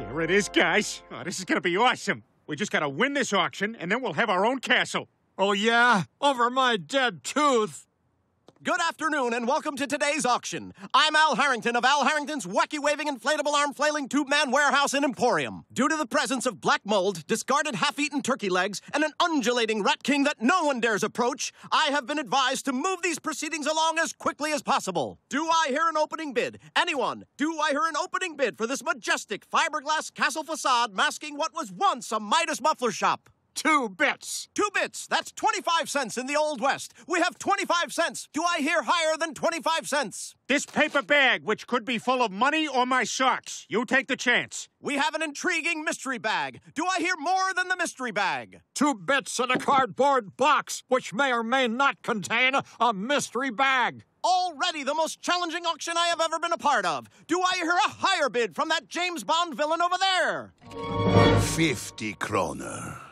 There it is, guys. Oh, this is gonna be awesome. We just gotta win this auction, and then we'll have our own castle. Oh, yeah? Over my dead tooth. Good afternoon and welcome to today's auction. I'm Al Harrington of Al Harrington's wacky waving inflatable arm flailing tube man warehouse and emporium. Due to the presence of black mold, discarded half eaten turkey legs, and an undulating rat king that no one dares approach, I have been advised to move these proceedings along as quickly as possible. Do I hear an opening bid? Anyone? Do I hear an opening bid for this majestic fiberglass castle facade masking what was once a Midas muffler shop? Two bits. Two bits. That's 25 cents in the Old West. We have 25 cents. Do I hear higher than 25 cents? This paper bag, which could be full of money or my socks. You take the chance. We have an intriguing mystery bag. Do I hear more than the mystery bag? Two bits in a cardboard box, which may or may not contain a mystery bag. Already the most challenging auction I have ever been a part of. Do I hear a higher bid from that James Bond villain over there? 50 kroner.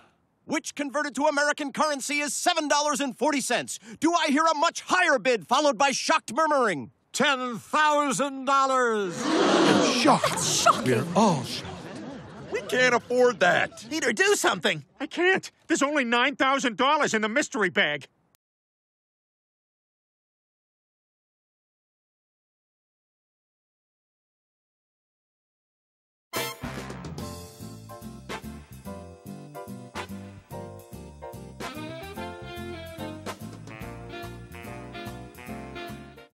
Which converted to American currency is $7.40. Do I hear a much higher bid followed by shocked murmuring? $10,000. Shocked. Shocked We're all shocked. We can't afford that. Peter, do something. I can't. There's only $9,000 in the mystery bag.